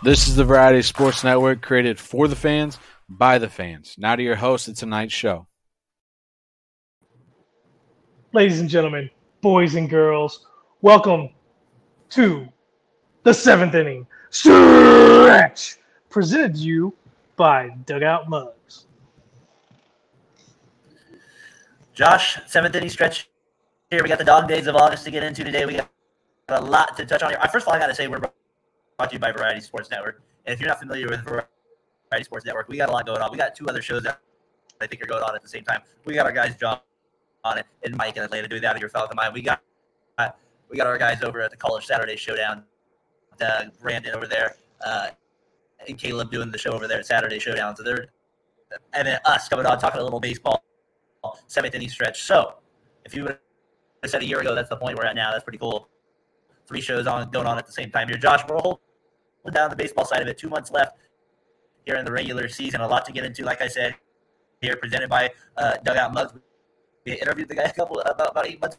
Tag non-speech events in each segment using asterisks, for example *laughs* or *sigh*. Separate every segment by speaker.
Speaker 1: This is the Variety Sports Network created for the fans, by the fans. Now to your host of tonight's show.
Speaker 2: Ladies and gentlemen, boys and girls, welcome to the seventh inning stretch presented to you by Dugout Mugs.
Speaker 3: Josh, seventh inning stretch here. We got the dog days of August to get into today. We got a lot to touch on here. First of all, I got to say we're brought to you by Variety Sports Network. And if you're not familiar with Variety Sports Network, we got a lot going on. We got two other shows that I think are going on at the same time. We got our guys John on it and Mike in Atlanta doing that of your fellow mine. We got we got our guys over at the College Saturday Showdown. Uh, Brandon over there, uh, and Caleb doing the show over there at Saturday Showdown. So they're and then us coming on talking a little baseball, seventh inning stretch. So if you would have said a year ago, that's the point we're at now. That's pretty cool. Three shows on going on at the same time here. Josh, holding down the baseball side of it. Two months left here in the regular season. A lot to get into. Like I said, here presented by uh, Dugout Mugs. We interviewed the guy a couple about, about eight months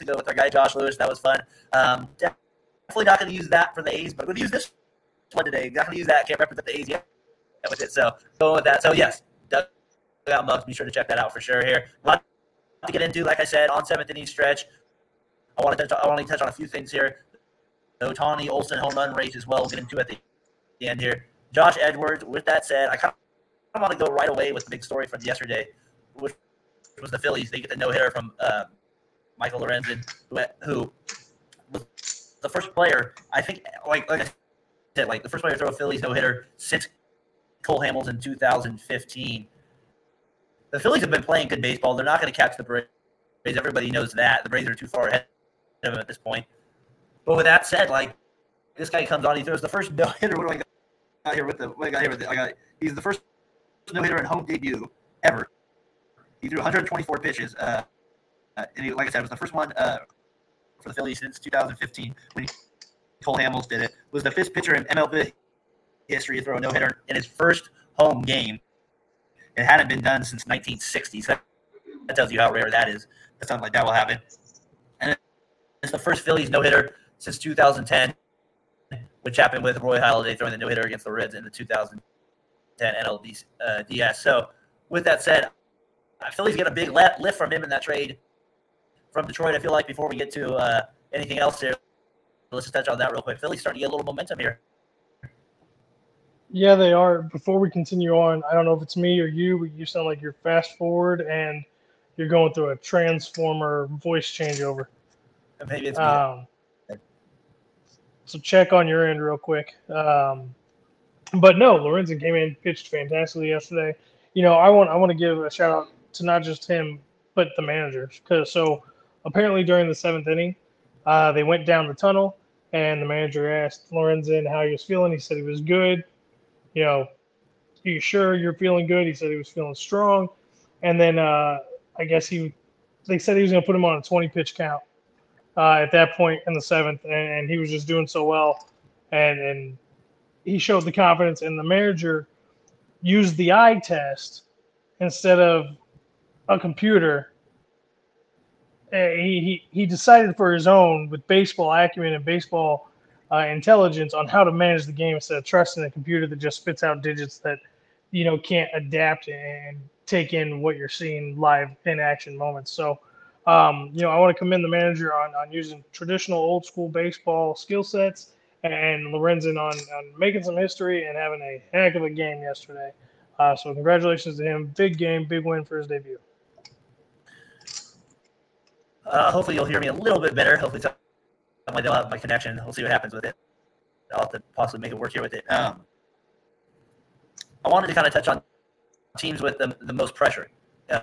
Speaker 3: ago with our guy Josh Lewis. That was fun. Um, definitely not going to use that for the A's, but I'm going to use this one today. Not going to use that. Can't represent the A's yet with it. So going with that. So yes, Dugout Mugs. Be sure to check that out for sure. Here, a lot to get into. Like I said, on seventh inning stretch. I want to touch. I want to touch on a few things here. The Ohtani Olson home run race as well. We'll get into at the, the end here. Josh Edwards. With that said, I kind of want to go right away with the big story from yesterday, which was the Phillies. They get the no hitter from uh, Michael Lorenzen, who, who was the first player. I think, like, like I said, like the first player to throw a Phillies no hitter since Cole Hamels in 2015. The Phillies have been playing good baseball. They're not going to catch the Braves. Everybody knows that. The Braves are too far ahead of them at this point. But with that said, like this guy comes on, he throws the first *laughs* no hitter. What do I got here with the? What I got here with the? I got. He's the first no hitter in home debut ever. He threw 124 pitches. Uh, uh, and he, like I said, it was the first one uh, for the Phillies since 2015 when Cole Hamels did it. Was the fifth pitcher in MLB history to throw a no hitter in his first home game. It hadn't been done since 1960. So that tells you how rare that is. That something like that will happen. And it's the first Phillies no hitter since 2010, which happened with Roy Halladay throwing the no hitter against the Reds in the 2010 NLDS. Uh, DS. So with that said, Phillies getting a big lift from him in that trade from Detroit. I feel like before we get to uh, anything else here, let's just touch on that real quick. Philly's starting to get a little momentum here.
Speaker 2: Yeah, they are. Before we continue on, I don't know if it's me or you, but you sound like you're fast forward and you're going through a transformer voice changeover.
Speaker 3: Maybe it's
Speaker 2: um, so check on your end real quick. Um, but no, Lorenzen came in, pitched fantastically yesterday. You know, I want I want to give a shout out to not just him, but the managers. Because so apparently during the seventh inning, uh, they went down the tunnel, and the manager asked Lorenzen how he was feeling. He said he was good. You know, are you sure you're feeling good? He said he was feeling strong. And then uh, I guess he, they said he was going to put him on a 20 pitch count uh, at that point in the seventh, and, and, he was just doing so well, and and he showed the confidence. And the manager used the eye test instead of a computer. Uh, he, he he decided for his own with baseball acumen and baseball uh, intelligence on how to manage the game instead of trusting a computer that just spits out digits that you know can't adapt and take in what you're seeing live in action moments. So, um, you know, I want to commend the manager on, on using traditional old school baseball skill sets and Lorenzen on, on making some history and having a heck of a game yesterday. Uh, so, congratulations to him. Big game, big win for his debut.
Speaker 3: Uh, hopefully, you'll hear me a little bit better. Hopefully, I don't have my connection. We'll see what happens with it. I'll have to possibly make it work here with it. Um, I wanted to kind of touch on teams with the, the most pressure uh,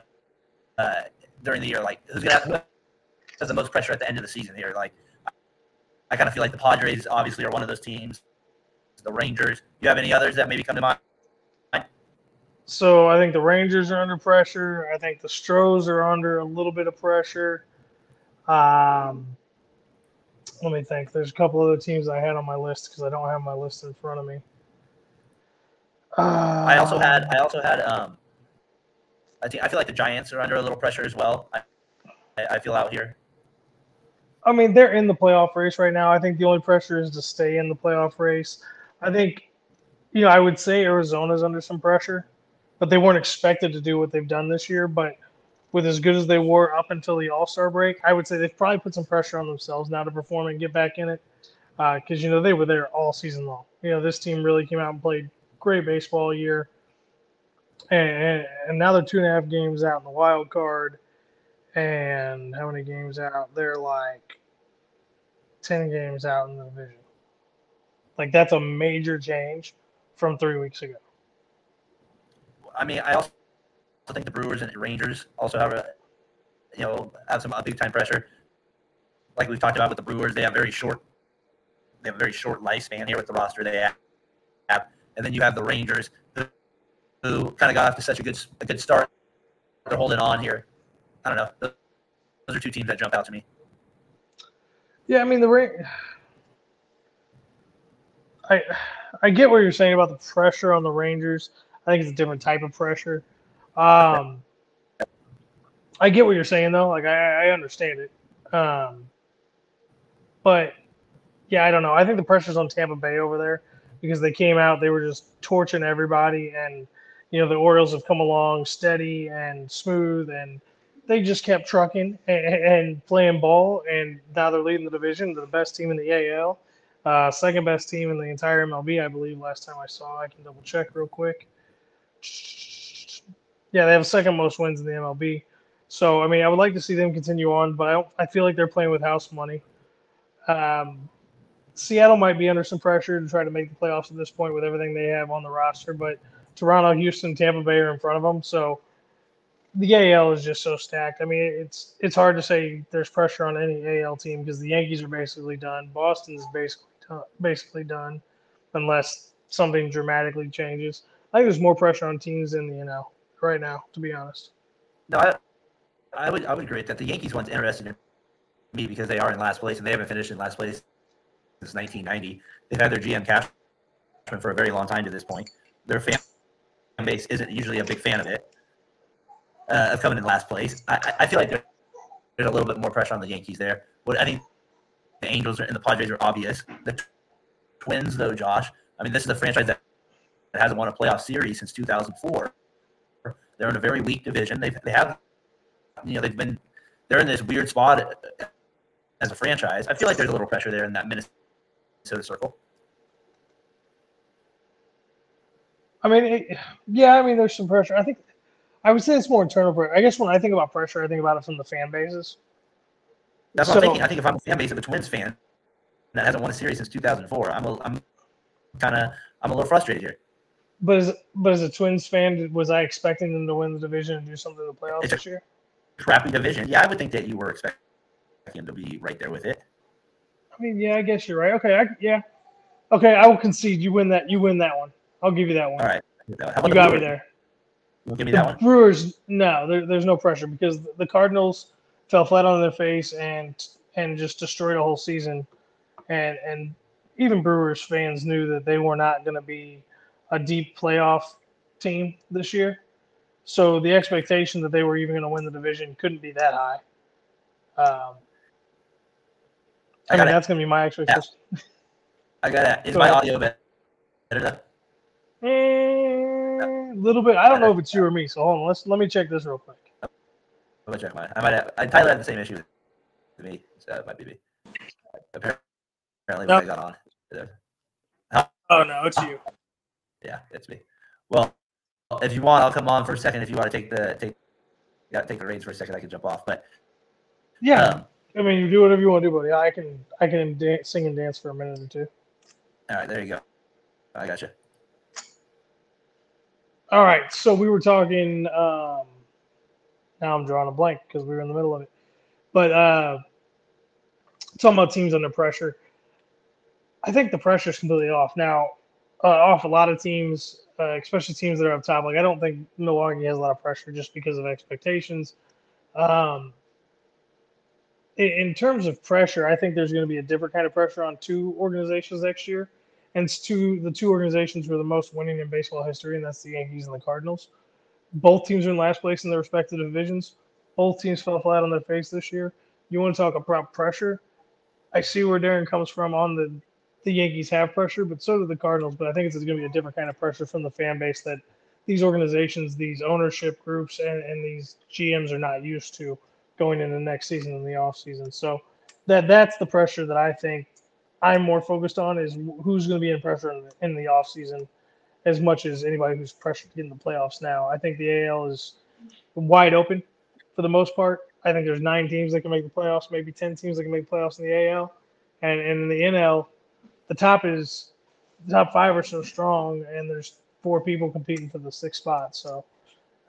Speaker 3: uh, during the year. Like who's gonna have, has the most pressure at the end of the season here? Like I kind of feel like the Padres obviously are one of those teams. The Rangers. You have any others that maybe come to mind?
Speaker 2: So I think the Rangers are under pressure. I think the Stros are under a little bit of pressure. Um, let me think. There's a couple other teams I had on my list because I don't have my list in front of me.
Speaker 3: Uh, I also had. I also had. Um, I think I feel like the Giants are under a little pressure as well. I, I feel out here.
Speaker 2: I mean, they're in the playoff race right now. I think the only pressure is to stay in the playoff race. I think, you know, I would say Arizona's under some pressure, but they weren't expected to do what they've done this year. But with as good as they were up until the All Star break, I would say they've probably put some pressure on themselves now to perform and get back in it because uh, you know they were there all season long. You know, this team really came out and played great baseball year, and, and, now they're two and a half games out in the wild card, and how many games out? They're like ten games out in the division. Like that's a major change from three weeks ago.
Speaker 3: I mean, I also think the Brewers and Rangers also have a, you know, have some uh, big time pressure. Like we've talked about with the Brewers, they have very short, they have a very short lifespan here with the roster they have, and then you have the Rangers who, kind of got off to such a good a good start. They're holding on here. I don't know. Those are two teams that jump out to me.
Speaker 2: Yeah, I mean the ring. I I get what you're saying about the pressure on the Rangers. I think it's a different type of pressure. Um, I get what you're saying though. Like I, I understand it. Um, but yeah, I don't know. I think the pressure's on Tampa Bay over there because they came out, they were just torching everybody, and you know the Orioles have come along steady and smooth, and they just kept trucking and, and playing ball, and now they're leading the division. They're the best team in the AL. Uh, second best team in the entire MLB, I believe. Last time I saw, I can double check real quick. Yeah, they have second most wins in the MLB. So I mean, I would like to see them continue on, but I. I feel like they're playing with house money. Um, Seattle might be under some pressure to try to make the playoffs at this point with everything they have on the roster, but Toronto, Houston, Tampa Bay are in front of them. So the AL is just so stacked. I mean, it's it's hard to say there's pressure on any AL team because the Yankees are basically done. Boston's basically basically done, unless something dramatically changes. I think there's more pressure on teams in the NL right now, to be honest.
Speaker 3: No, I, I would I would agree that the Yankees one's interesting to me because they are in last place and they haven't finished in last place since 1990. They've had their GM Cashman for a very long time to this point. Their fan base isn't usually a big fan of it, uh, of coming in last place. I, I feel like there's a little bit more pressure on the Yankees there. What I think the Angels are and the Padres are obvious. The Twins, though, Josh, I mean, this is a franchise that hasn't won a playoff series since 2004. They're in a very weak division. They've, they have, you know, they've been, they're in this weird spot as a franchise. I feel like there's a little pressure there in that Minnesota circle.
Speaker 2: I mean, it, yeah, I mean, there's some pressure. I think, I would say it's more internal pressure. I guess when I think about pressure, I think about it from the fan bases.
Speaker 3: That's what so, I'm thinking. I think if I'm a fan base of a Twins fan that hasn't won a series since 2004, I'm a, I'm kind of I'm a little frustrated here.
Speaker 2: But as but as a Twins fan, was I expecting them to win the division and do something in the playoffs it's this year?
Speaker 3: Crappy division. Yeah, I would think that you were expecting them to be right there with it.
Speaker 2: I mean, yeah, I guess you're right. Okay, I, yeah, okay, I will concede. You win that. You win that one. I'll give you that one.
Speaker 3: All right.
Speaker 2: you got Brewers? me there.
Speaker 3: Give me the that one.
Speaker 2: Brewers, no, there, there's no pressure because the Cardinals fell flat on their face and and just destroyed a whole season. And and even Brewers fans knew that they were not going to be a deep playoff team this year. So the expectation that they were even going to win the division couldn't be that high. Um, I, I mean, that's going to be my expectation.
Speaker 3: Yeah. I got it. Is Go my ahead. audio better?
Speaker 2: A eh, little bit. I don't know if it's you or me. So hold on. Let's let me check this real quick.
Speaker 3: Let me check mine. I might have. I Tyler had the same issue with me, so it might be me. Apparently, when I got on.
Speaker 2: Oh no, it's you.
Speaker 3: Yeah, it's me. Well, if you want, I'll come on for a second. If you want to take the take, yeah, take the reins for a second, I can jump off. But
Speaker 2: yeah, um, I mean, you do whatever you want to do, buddy. I can I can dance, sing and dance for a minute or two.
Speaker 3: All right, there you go. I got you.
Speaker 2: All right, so we were talking. Um, now I'm drawing a blank because we were in the middle of it. But uh, talking about teams under pressure, I think the pressure is completely off now. Uh, off a lot of teams, uh, especially teams that are up top. Like I don't think Milwaukee has a lot of pressure just because of expectations. Um, in, in terms of pressure, I think there's going to be a different kind of pressure on two organizations next year, and it's two the two organizations who are the most winning in baseball history, and that's the Yankees and the Cardinals. Both teams are in last place in their respective divisions. Both teams fell flat on their face this year. You want to talk about pressure? I see where Darren comes from on the the Yankees have pressure, but so do the Cardinals. But I think it's going to be a different kind of pressure from the fan base that these organizations, these ownership groups, and, and these GMs are not used to going into next season in the offseason. So that that's the pressure that I think I'm more focused on is who's going to be in pressure in the, in the offseason as much as anybody who's pressured to get in the playoffs now. I think the AL is wide open for the most part. I think there's nine teams that can make the playoffs, maybe 10 teams that can make playoffs in the AL. And, and in the NL, the top is the top five are so strong, and there's four people competing for the sixth spot. So,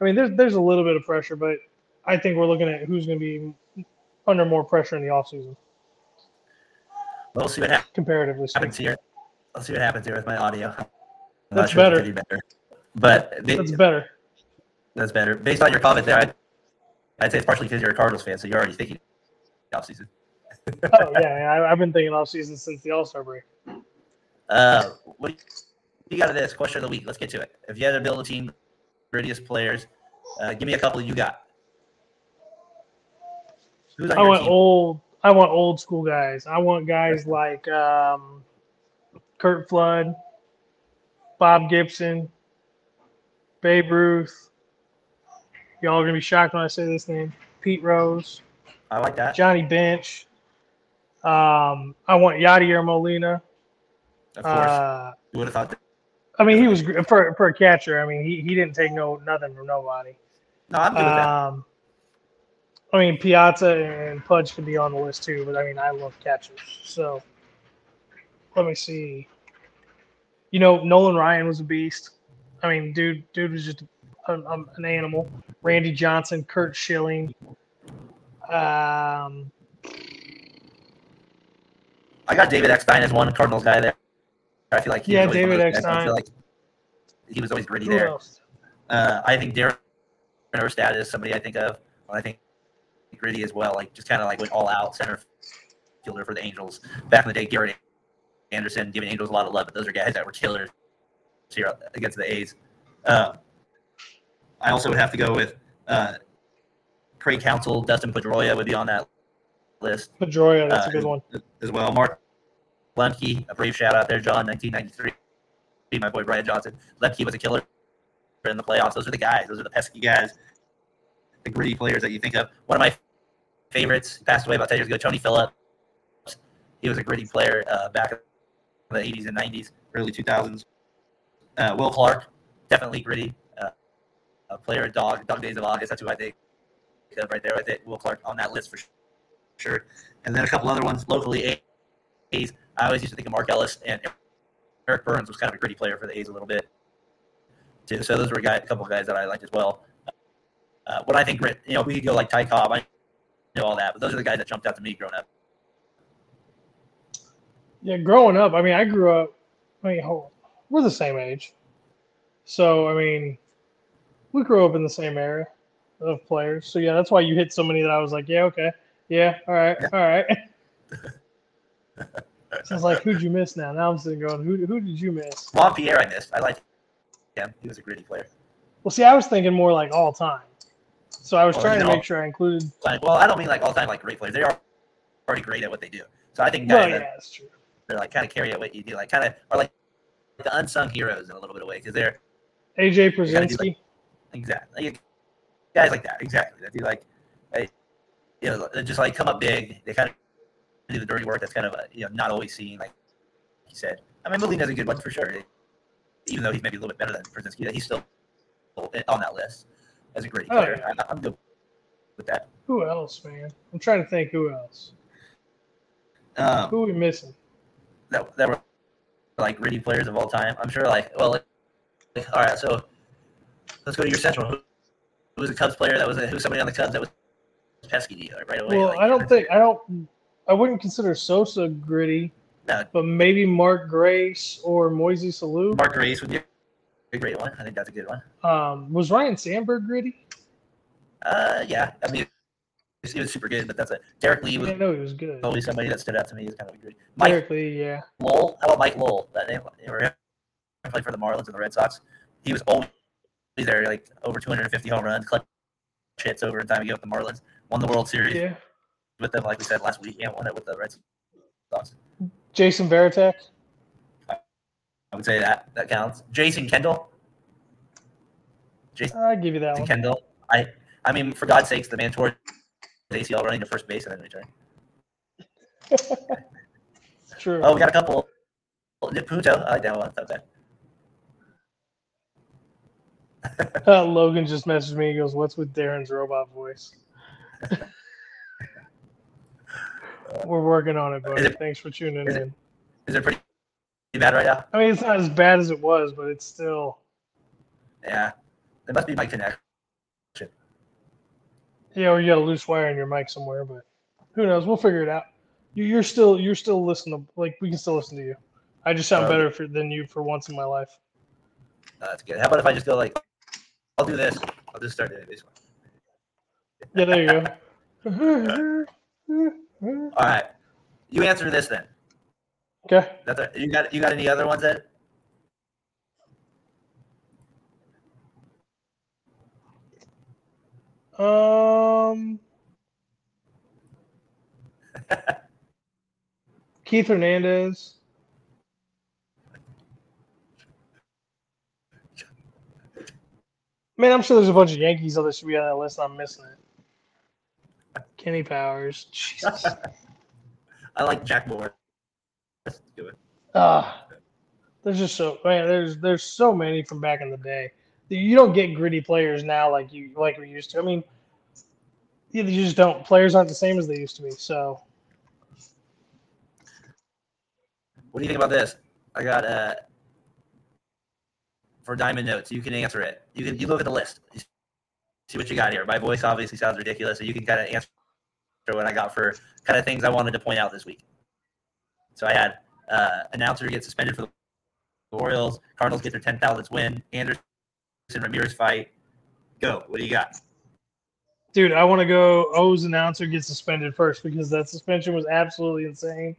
Speaker 2: I mean, there's there's a little bit of pressure, but I think we're looking at who's going to be under more pressure in the offseason.
Speaker 3: We'll see what happens.
Speaker 2: Comparatively
Speaker 3: happens here. I'll see what happens here with my audio. I'm
Speaker 2: that's sure better.
Speaker 3: better. But
Speaker 2: that's better.
Speaker 3: That's better. Based on your comment there, I'd, I'd say it's partially because you're a Cardinals fan, so you're already thinking offseason. *laughs*
Speaker 2: oh yeah, I, have been thinking off season since the All Star break.
Speaker 3: Uh, what you got of this question of the week? Let's get to it. If you had to build a team, grittiest players, uh, give me a couple you got.
Speaker 2: Who's on I want team? old. I want old school guys. I want guys like um, Curt Flood, Bob Gibson, Babe Ruth. Y'all are gonna be shocked when I say this name. Pete Rose.
Speaker 3: I like that.
Speaker 2: Johnny Bench. Um, I want Yadier Molina.
Speaker 3: Of course. Uh, you would have thought that.
Speaker 2: I mean, he was for for a catcher. I mean, he, he didn't take no nothing from nobody.
Speaker 3: No, I'm good with um,
Speaker 2: that. I mean, Piazza and Pudge could be on the list too, but I mean, I love catchers. So let me see. You know, Nolan Ryan was a beast. I mean, dude, dude was just a, a, an animal. Randy Johnson, Curt Schilling. Um,
Speaker 3: I got David Eckstein as one Cardinals guy there. I feel like
Speaker 2: he yeah, David Eckstein. I feel
Speaker 3: like he was always gritty Who there. Uh, I think Darren Erstad is somebody I think of when I think gritty as well. Like just kind of like went all out center fielder for the Angels back in the day. Garrett Anderson giving Angels a lot of love, but those are guys that were killers here against the A's. Uh, I also would have to go with uh, Craig Counsell, Dustin Pedroia would be on that list.
Speaker 2: Pedroia, that's uh, a good one
Speaker 3: as well. Mark Lemke, a brave shout out there, John, 1993. My boy Brian Johnson. Lemke was a killer in the playoffs. Those are the guys. Those are the pesky guys, the gritty players that you think of. One of my favorites passed away about 10 years ago, Tony Phillips. He was a gritty player uh, back in the 80s and 90s, early 2000s. Uh, Will Clark, definitely gritty. Uh, a player, dog, dog days of August. That's who I think of right there. I think Will Clark on that list for sure. And then a couple other ones locally. A's. I always used to think of Mark Ellis and Eric Byrnes was kind of a gritty player for the A's a little bit too. So those were a, guy, a couple of guys that I liked as well. Uh, what I think you know, we could go like Ty Cobb. I know all that, but those are the guys that jumped out to me growing up.
Speaker 2: Yeah, growing up, I mean, I grew up. I mean, we're the same age, so I mean, we grew up in the same era of players. So yeah, that's why you hit so many that I was like, yeah, okay, yeah, all right, all right. *laughs* so it's like, who'd you miss now? Now I'm sitting going, who, who did you miss?
Speaker 3: Juan Pierre, I missed. I liked him. He was a gritty player.
Speaker 2: Well, see, I was thinking more like all time. So I was well, trying to make sure I included.
Speaker 3: Like, Well, I don't mean like all time like great players. They are already great at what they do. So I think
Speaker 2: guys well, yeah, that, that's true.
Speaker 3: They're like kind of carry out what you do, like kind of are like the unsung heroes in a little bit of way because they're
Speaker 2: AJ Pierzynski.
Speaker 3: Like, exactly, guys like that. Exactly. That do like, you know, just like come up big. They kind of do the dirty work that's kind of uh, you know not always seen. Like he said, I mean, Molina's a good one for sure. Even though he's maybe a little bit better than Pierzynski, he's still on that list as a great oh, player. Yeah. I'm good with that.
Speaker 2: Who else, man? I'm trying to think who else.
Speaker 3: Um,
Speaker 2: who are we missing?
Speaker 3: That that were like gritty players of all time. I'm sure. Like, well, like, all right. So let's go to your central. Who, who was a Cubs player that was a, who was somebody on the Cubs that was pesky right away?
Speaker 2: Well,
Speaker 3: like,
Speaker 2: I don't think I don't I wouldn't consider Sosa gritty,
Speaker 3: no.
Speaker 2: but maybe Mark Grace or Moises Alou.
Speaker 3: Mark Grace would be a great one. I think that's a good one.
Speaker 2: Um, was Ryne Sandberg gritty?
Speaker 3: Uh, yeah. I mean, he was super good, but that's it. Derrek Lee was.
Speaker 2: I know he was good.
Speaker 3: Always somebody that stood out to me as kind of great.
Speaker 2: Mike Derrek Lee, yeah.
Speaker 3: Lowell. How about Mike Lowell? That name. Played for the Marlins and the Red Sox. He was always there, like over 250 home runs, clutch hits over in time to get with the Marlins. Won the World Series.
Speaker 2: Yeah
Speaker 3: with them, like we said last week, and won it with the Red Sox.
Speaker 2: Jason Varitek.
Speaker 3: would say that that counts. Jason Kendall. Jason
Speaker 2: I give you that one.
Speaker 3: Kendall. I I mean, for God's sakes, the man tore his ACL running to first base and then return. *laughs*
Speaker 2: True.
Speaker 3: Oh, we got a couple. Nick Punto. I like that one. Bad. *laughs*
Speaker 2: Uh, *laughs* Logan just messaged me. He goes, "What's with Darren's robot voice?" We're working on it, buddy.
Speaker 3: It-
Speaker 2: Thanks for tuning
Speaker 3: is
Speaker 2: in.
Speaker 3: Is it pretty bad right now?
Speaker 2: I mean, it's not as bad as it was, but it's still.
Speaker 3: Yeah. It must be my connection.
Speaker 2: Yeah, or you got a loose wire in your mic somewhere, but who knows? We'll figure it out. You- You're still you're still listening. Like we can still listen to you. I just sound
Speaker 3: Oh,
Speaker 2: better for, than you for once in my life.
Speaker 3: Uh, that's good. How about if I just go like, I'll do this. I'll just start doing this one.
Speaker 2: Yeah, there you go. *laughs*
Speaker 3: All right. You answer this then.
Speaker 2: Okay.
Speaker 3: That's a, you got you got any other ones Ed?
Speaker 2: Um, *laughs* Keith Hernandez. Man, I'm sure there's a bunch of Yankees that should be on that list. I'm missing it. Kenny Powers. *laughs* Jesus.
Speaker 3: I like Jack Moore.
Speaker 2: Ah, there's just so man. There's there's so many from back in the day. You don't get gritty players now like you like we used to. I mean, you just don't. Players aren't the same as they used to be. So
Speaker 3: What do you think about this? I got uh for diamond notes. You can answer it. You can you look at the list. See what you got here. My voice obviously sounds ridiculous, so you can kind of answer what I got for kind of things I wanted to point out this week. So I had uh, announcer get suspended for the Orioles. Cardinals get their 10,000th win. Anderson Ramirez fight. Go. What do you got?
Speaker 2: Dude, I want to go. O's announcer gets suspended first because that suspension was absolutely insane,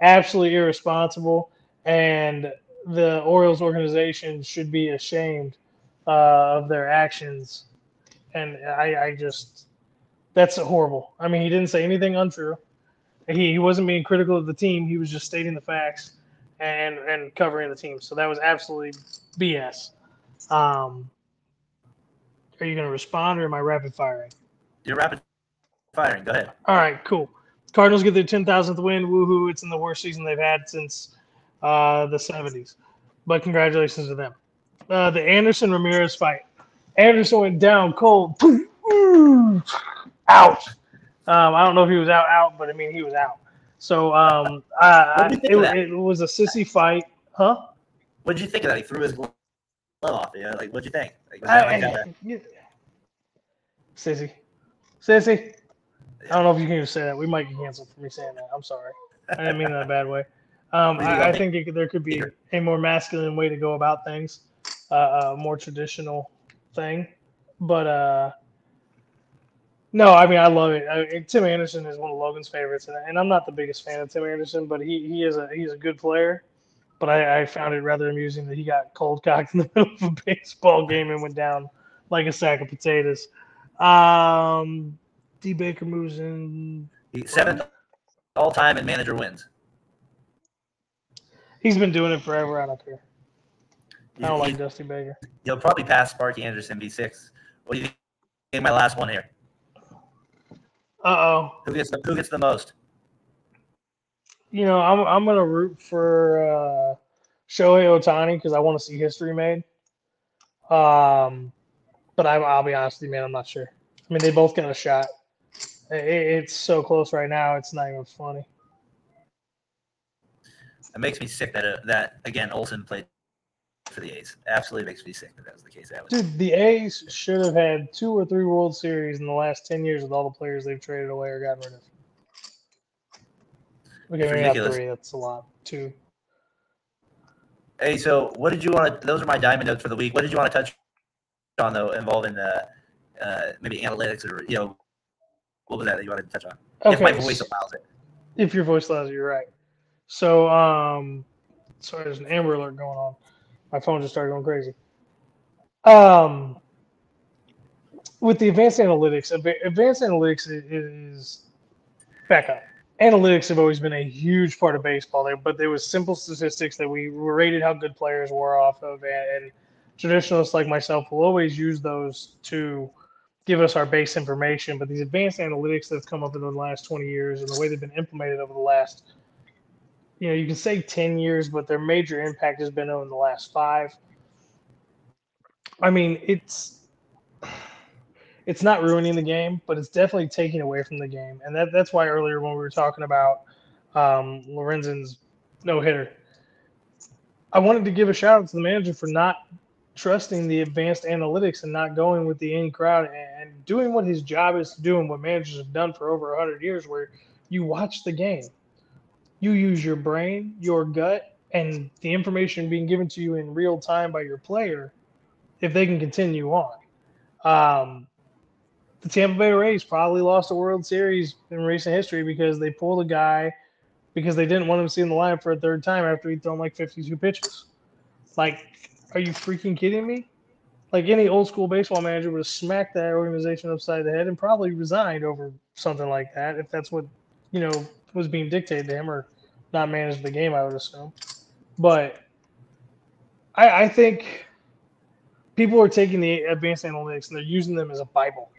Speaker 2: absolutely irresponsible, and the Orioles organization should be ashamed uh, of their actions. And I, I just, that's horrible. I mean, he didn't say anything untrue. He, he wasn't being critical of the team. He was just stating the facts and and covering the team. So that was absolutely BS. Um, are you going to respond or am I rapid firing?
Speaker 3: You're rapid firing. Go ahead.
Speaker 2: All right, cool. Cardinals get their 10,000th win. Woohoo. It's in the worst season they've had since uh, the 70s. But congratulations to them. Uh, the Anderson Ramirez fight. Anderson went down cold. Out. Um, I don't know if he was out, out, but I mean, he was out. So um, uh,
Speaker 3: think
Speaker 2: it, it was a sissy fight. Huh?
Speaker 3: What did you think of that? He threw his glove off. Yeah, like what'd you think? Like,
Speaker 2: I,
Speaker 3: like
Speaker 2: I, yeah. Sissy. Sissy. I don't know if you can even say that. We might get canceled for me saying that. I'm sorry. I didn't mean it in a bad way. Um,
Speaker 3: What do you
Speaker 2: I, I
Speaker 3: think?
Speaker 2: think it, there could be a more masculine way to go about things, uh, a more traditional thing. But uh, no, I mean I love it. I, Tim Anderson is one of Logan's favorites, and, and I'm not the biggest fan of Tim Anderson, but he, he is a he's a good player. But I, I found it rather amusing that he got cold cocked *laughs* in the middle of a baseball game and went down like a sack of potatoes. Um, D Baker moves in.
Speaker 3: he- seventh all time in manager wins.
Speaker 2: He's been doing it forever. I don't care. I don't
Speaker 3: He-
Speaker 2: like Dusty Baker.
Speaker 3: He'll probably pass Sparky Anderson B6. What do you think? My last one here.
Speaker 2: Uh oh.
Speaker 3: Who gets the who gets the most?
Speaker 2: You know, I'm I'm gonna root for uh, Shohei Ohtani because I want to see history made. Um, but I, I'll be honest with you, man. I'm not sure. I mean, they both got a shot. It, it's so close right now. It's not even funny.
Speaker 3: It makes me sick that uh, that again Olson played for the A's. Absolutely makes me sick that that was the case. That was
Speaker 2: Dude, the A's should have had two or three World Series in the last ten years with all the players they've traded away or gotten rid of. Okay, maybe not three. That's a lot. Two.
Speaker 3: Hey, so what did you want to? Those are my diamond notes for the week. What did you want to touch on though, involving uh, uh, maybe analytics or you know, what was that that you wanted to touch on? if my voice allows it.
Speaker 2: if your voice allows you, you're right. So, um, sorry, there's an Amber Alert going on. My phone just started going crazy. Um, with the advanced analytics, advanced analytics is back up. analytics have always been a huge part of baseball there, but there was simple statistics that we rated how good players were off of, and, and traditionalists like myself will always use those to give us our base information. But these advanced analytics that's come up in the last 20 years and the way they've been implemented over the last, you know, you can say 10 years, but their major impact has been over the last five. I mean, it's it's not ruining the game, but it's definitely taking away from the game. And that, that's why earlier when we were talking about um, Lorenzen's no hitter, I wanted to give a shout out to the manager for not trusting the advanced analytics and not going with the in crowd and doing what his job is to do and what managers have done for over 100 years, where you watch the game, you use your brain, your gut, and the information being given to you in real time by your player if they can continue on. Um, the Tampa Bay Rays probably lost a World Series in recent history because they pulled a guy because they didn't want him to see in the line for a third time after he'd thrown like 52 pitches. Like, are you freaking kidding me? Like any old school baseball manager would have smacked that organization upside the head and probably resigned over something like that if that's what you know was being dictated to him or not managed the game. I would assume, but I, I think people are taking the advanced analytics and they're using them as a bible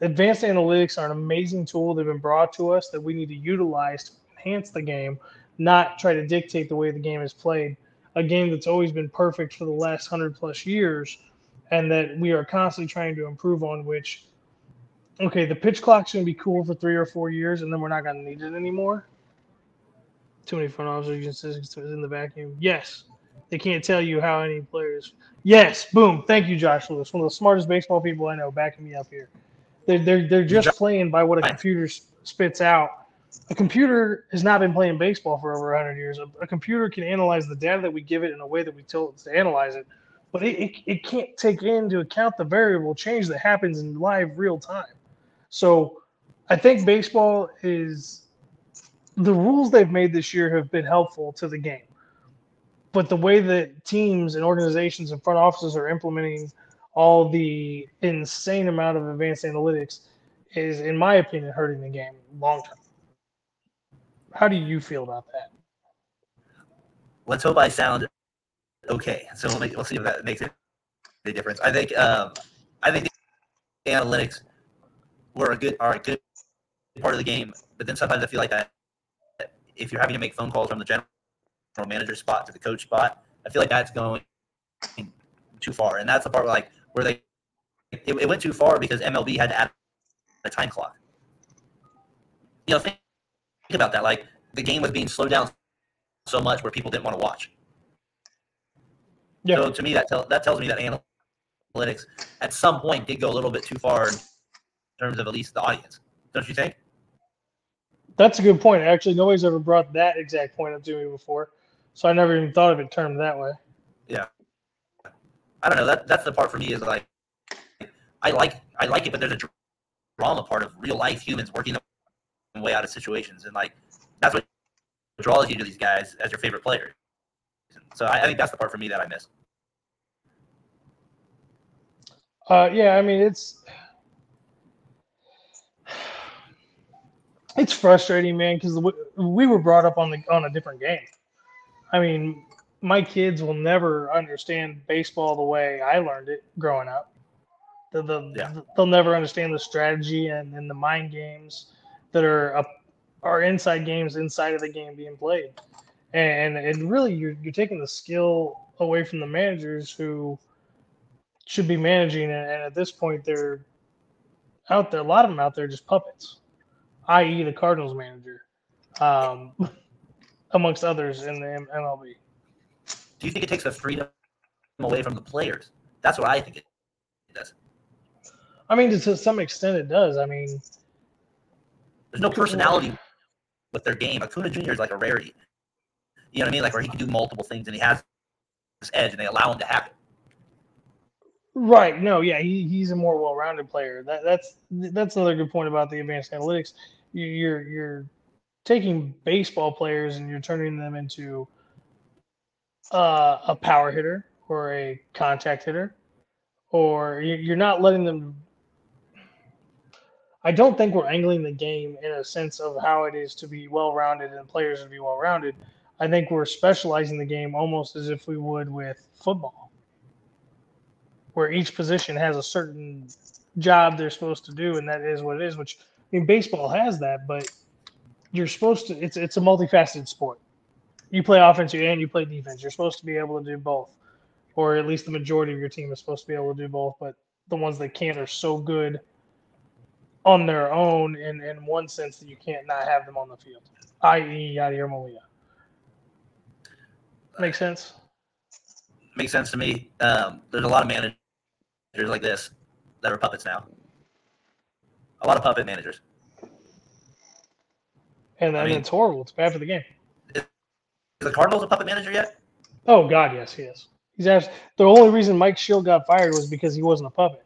Speaker 2: advanced analytics are an amazing tool that have been brought to us that we need to utilize to enhance the game, not try to dictate the way the game is played. A game that's always been perfect for the last hundred plus years, and that we are constantly trying to improve on. Which, okay, the pitch clock's going to be cool for three or four years, and then we're not going to need it anymore. Too many front officers in the vacuum. Yes, they can't tell you how any players. Yes, boom. Thank you, Josh Lewis, one of the smartest baseball people I know, backing me up here. They're they're, they're just playing by what a computer spits out. A computer has not been playing baseball for over 100 years. A, a computer can analyze the data that we give it in a way that we tell it to analyze it, but it, it, it can't take into account the variable change that happens in live real time. So I think baseball is the rules they've made this year have been helpful to the game. But the way that teams and organizations and front offices are implementing – all the insane amount of advanced analytics is, in my opinion, hurting the game long term. How do you feel about that?
Speaker 3: Let's hope I sound okay. So we'll, make, we'll see if that makes a difference. I think um, I think analytics were a good are a good part of the game, but then sometimes I feel like that if you're having to make phone calls from the general manager spot to the coach spot, I feel like that's going too far, and that's the part where like where they it, it went too far because MLB had to add a time clock. You know, think, think about that. Like the game was being slowed down so much where people didn't want to watch. Yeah. So to me, that tell, that tells me that analytics at some point did go a little bit too far in terms of at least the audience. Don't you think?
Speaker 2: That's a good point. Actually, nobody's ever brought that exact point up to me before, so I never even thought of it termed that way.
Speaker 3: Yeah. I don't know. That that's the part for me is like I like I like it, but there's a drama part of real life humans working their way out of situations, and like that's what draws you to these guys as your favorite player. So I, I think that's the part for me that I miss.
Speaker 2: Uh, yeah, I mean it's it's frustrating, man, because we were brought up on the on a different game. I mean, my kids will never understand baseball the way I learned it growing up. The, the, yeah. They'll never understand the strategy and, and the mind games that are up, are inside games inside of the game being played. And and really, you're you're taking the skill away from the managers who should be managing it. And at this point, they're out there. A lot of them out there just puppets, i.e., the Cardinals manager, um, *laughs* amongst others in the MLB.
Speaker 3: Do you think it takes the freedom away from the players? That's what I think it does.
Speaker 2: I mean, to some extent, it does. I mean,
Speaker 3: there's no personality with their game. Acuna Jr. is like a rarity. You know what I mean? Like where he can do multiple things and he has this edge, and they allow him to have it.
Speaker 2: Right. No. Yeah. He, he's a more well-rounded player. That, that's that's another good point about the advanced analytics. You're you're taking baseball players and you're turning them into uh, a power hitter or a contact hitter, or you're not letting them. I don't think we're angling the game in a sense of how it is to be well rounded and players to be well rounded. I think we're specializing the game almost as if we would with football, where each position has a certain job they're supposed to do, and that is what it is. Which mean, baseball has that, but you're supposed to. It's it's a multifaceted sport. You play offense and you play defense. You're supposed to be able to do both, or at least the majority of your team is supposed to be able to do both. But the ones that can't are so good on their own in, in one sense that you can't not have them on the field, i.e., Yadier Molina. Makes sense?
Speaker 3: Makes sense to me. Um, there's a lot of managers like this that are puppets now. A lot of puppet managers.
Speaker 2: And, I mean, it's horrible. It's bad for the game.
Speaker 3: Is the Cardinals a puppet manager yet?
Speaker 2: Oh God, yes, he is. He's actually the only reason Mike Shildt got fired was because he wasn't a puppet.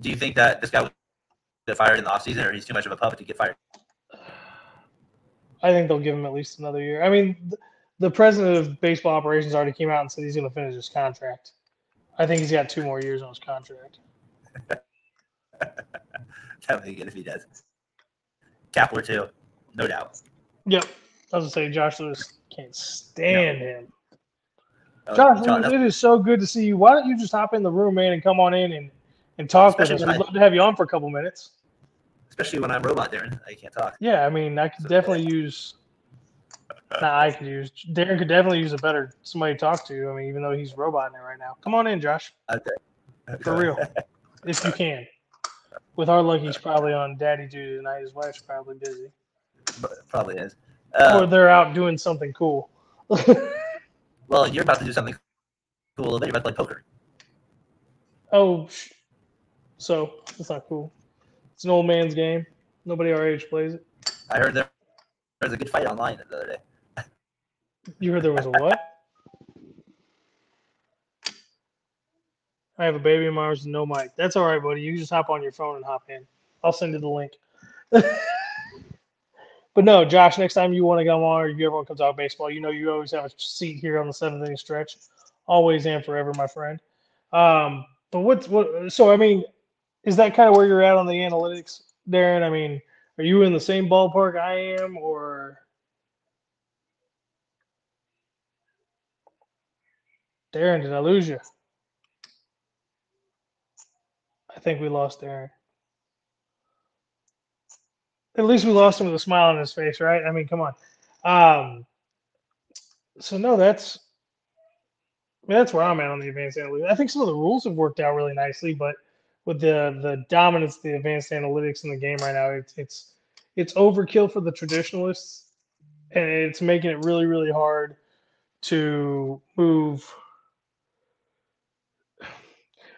Speaker 3: Do you think that this guy would get fired in the offseason or he's too much of a puppet to get fired?
Speaker 2: I think they'll give him at least another year. I mean, th- the president of baseball operations already came out and said he's going to finish his contract. I think he's got two more years on his contract. *laughs*
Speaker 3: that would be good if he does. Kapler too, no doubt.
Speaker 2: Yep. I was to say Josh Lewis can't stand him.
Speaker 3: Uh,
Speaker 2: Josh,
Speaker 3: John,
Speaker 2: Lewis, it is so good to see you. Why don't you just hop in the room, man, and come on in and, and talk with us? We'd
Speaker 3: I-
Speaker 2: love to have you on for a couple minutes.
Speaker 3: especially when I'm robot Darren, I can't talk.
Speaker 2: Yeah, I mean, I could definitely use. Nah, I could use. Darren could definitely use a better somebody to talk to. I mean, even though he's roboting it right now. Come on in, Josh,
Speaker 3: Okay.
Speaker 2: for real, *laughs* if you can. With our luck, he's probably on daddy duty tonight. His wife's probably busy, But
Speaker 3: Probably is.
Speaker 2: or
Speaker 3: Uh,
Speaker 2: they're out doing something cool. *laughs*
Speaker 3: well, you're about to do something cool a little bit. You're about to play poker.
Speaker 2: oh, so that's not cool. It's an old man's game. Nobody our age plays it.
Speaker 3: I heard there was a good fight online the other day.
Speaker 2: You heard there was a what? I have a baby in my arms and no mic. That's all right, buddy. You just hop on your phone and hop in. I'll send you the link. *laughs* but no, Josh, next time you want to come on or you ever want to come talk baseball, you know you always have a seat here on the seventh inning stretch. Always and forever, my friend. Um, but what's what so I mean, is that kind of where you're at on the analytics, Darren? I mean, are you in the same ballpark I am or Darren, did I lose you? I think we lost Darren. At least we lost him with a smile on his face, right? I mean, come on. Um, so no, that's I mean, that's where I'm at on the advanced analytics. I think some of the rules have worked out really nicely, but with the the dominance the advanced analytics in the game right now, it's it's it's overkill for the traditionalists, and it's making it really really hard to move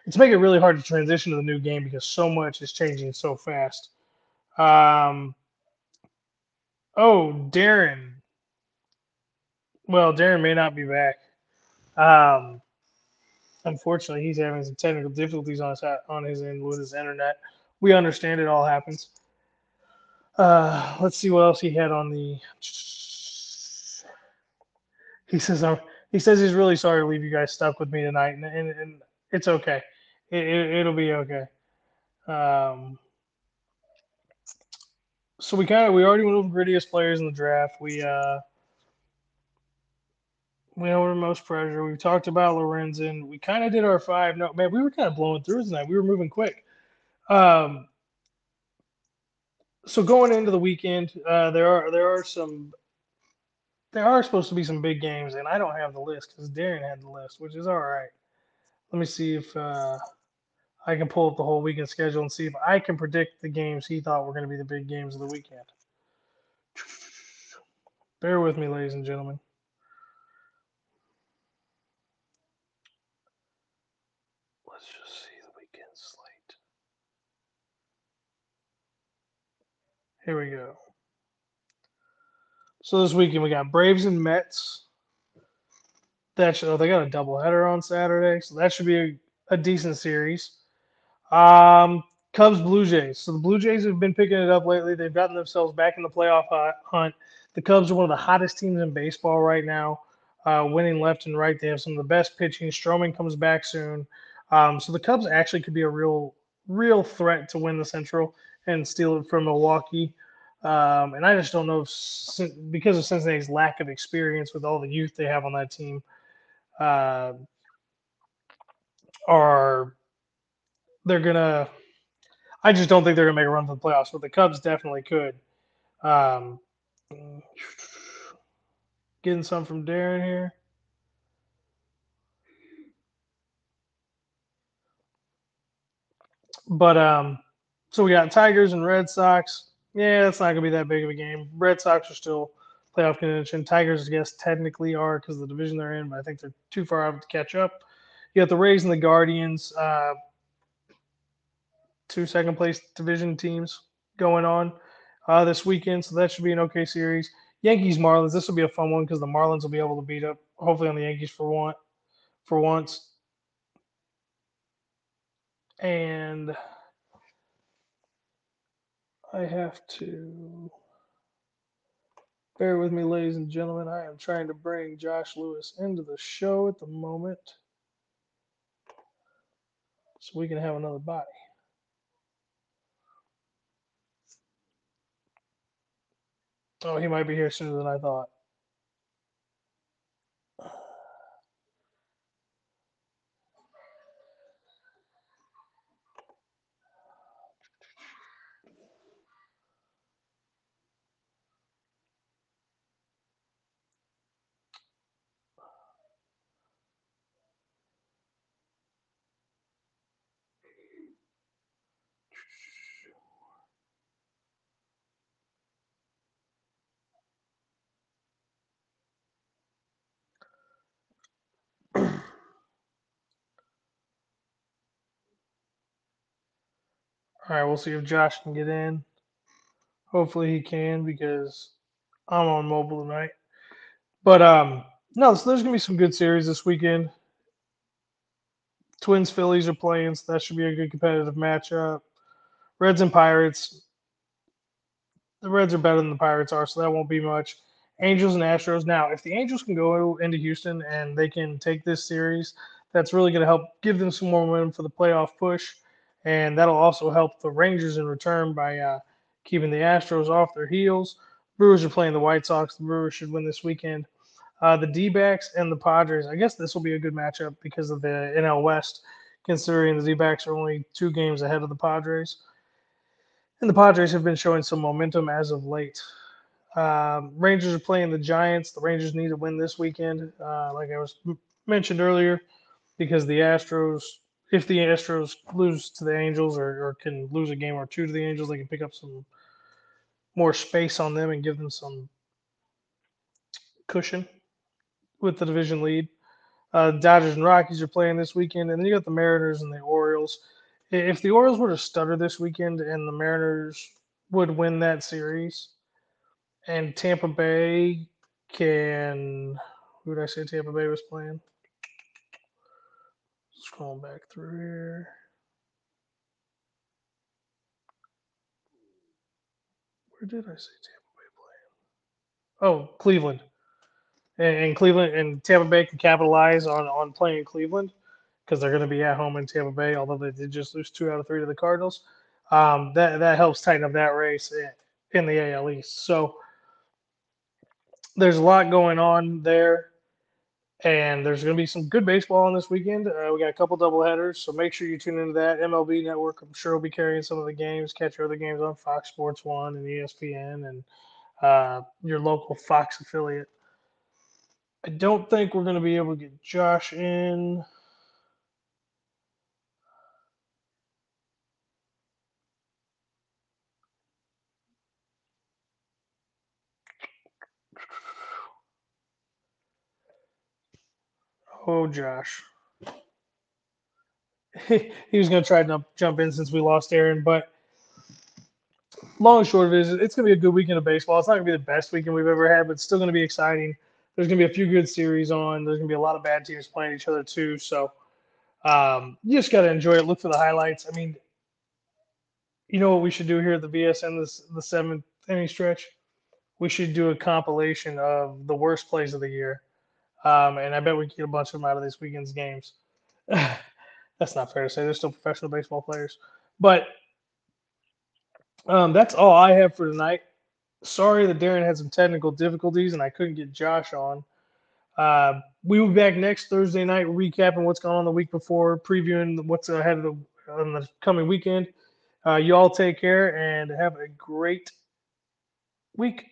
Speaker 2: it's making it really hard to transition to the new game because so much is changing so fast. Um, oh, Darren. Well, Darren may not be back. Um, unfortunately, he's having some technical difficulties on his on his end with his internet. We understand it all happens. Uh, let's see what else he had on the. He says, "I'm." He says he's really sorry to leave you guys stuck with me tonight, and and, and it's okay. It, it, it'll be okay. Um, so we kind of we already went over grittiest players in the draft. We uh we know we're most pressure. We talked about Lorenzen. We kind of did our five. No, man, we were kind of blowing through tonight. We were moving quick. Um, so going into the weekend, uh, there are there are some there are supposed to be some big games, and I don't have the list because Darren had the list, which is all right. Let me see if uh, I can pull up the whole weekend schedule and see if I can predict the games he thought were going to be the big games of the weekend. Bear with me, ladies and gentlemen. Let's just see the weekend slate. Here we go. So this weekend we got Braves and Mets. That should, oh, they got a doubleheader on Saturday, so that should be a, a decent series. Um, Cubs Blue Jays. So the Blue Jays have been picking it up lately. They've gotten themselves back in the playoff hunt. The Cubs are one of the hottest teams in baseball right now, uh, winning left and right. They have some of the best pitching. Stroman comes back soon. Um, so the Cubs actually could be a real real threat to win the Central and steal it from Milwaukee. Um, and I just don't know if because of Cincinnati's lack of experience with all the youth they have on that team, uh, are they're gonna. I just don't think they're gonna make a run for the playoffs, but the Cubs definitely could. Um, getting some from Daren here. But um, so we got Tigers and Red Sox. Yeah, it's not gonna be that big of a game. Red Sox are still playoff contention. Tigers, I guess, technically are because of the division they're in, but I think they're too far out to catch up. You got the Rays and the Guardians, uh, two second place division teams going on uh, this weekend, so that should be an okay series. Yankees Marlins. This will be a fun one because the Marlins will be able to beat up hopefully on the Yankees for one for once. And I have to bear with me, ladies and gentlemen. I am trying to bring Josh Lewis into the show at the moment so we can have another body. Oh, he might be here sooner than I thought. All right, we'll see if Josh can get in. Hopefully he can because I'm on mobile tonight. But um, no, so there's gonna be some good series this weekend. Twins Phillies are playing, so that should be a good competitive matchup. Reds and Pirates. The Reds are better than the Pirates are, so that won't be much. Angels and Astros. Now, if the Angels can go into Houston and they can take this series, that's really going to help give them some more momentum for the playoff push and that'll also help the Rangers in return by uh, keeping the Astros off their heels. Brewers are playing the White Sox. The Brewers should win this weekend. Uh, the D backs and the Padres. I guess this will be a good matchup because of the NL West, considering the D backs are only two games ahead of the Padres. And the Padres have been showing some momentum as of late. Um, Rangers are playing the Giants. The Rangers need to win this weekend, uh, like I was mentioned earlier, because the Astros if the Astros lose to the Angels or, or can lose a game or two to the Angels, they can pick up some more space on them and give them some cushion with the division lead. Uh, Dodgers and Rockies are playing this weekend, and then you got the Mariners and the Orioles. If the Orioles were to stutter this weekend and the Mariners would win that series, and Tampa Bay can, who did I say Tampa Bay was playing? Scrolling back through here. Where did I say Tampa Bay playing? Oh, Cleveland. And, and Cleveland and Tampa Bay can capitalize on on playing Cleveland because they're going to be at home in Tampa Bay, although they did just lose two out of three to the Cardinals. Um, that that helps tighten up that race in the AL East. So there's a lot going on there and there's going to be some good baseball on this weekend. Uh, we got a couple double headers, so make sure you tune into that. MLB Network, I'm sure, will be carrying some of the games. Catch your other games on Fox Sports One and ESPN and uh, your local Fox affiliate. I don't think we're going to be able to get Josh in. Oh, Josh. *laughs* he was going to try to jump in since we lost Aaron, but long and short of it is it's going to be a good weekend of baseball. It's not going to be the best weekend we've ever had, but it's still going to be exciting. There's going to be a few good series on. There's going to be a lot of bad teams playing each other too. So um, you just got to enjoy it. Look for the highlights. I mean, you know what we should do here at the VSN this the seventh inning stretch? We should do a compilation of the worst plays of the year um, and I bet we can get a bunch of them out of this weekend's games. *sighs* That's not fair to say. They're still professional baseball players. But um, that's all I have for tonight. Sorry that Daren had some technical difficulties and I couldn't get Josh on. Uh, we will be back next Thursday night recapping what's gone on the week before, previewing what's ahead of the on the coming weekend. Uh, you all take care and have a great week.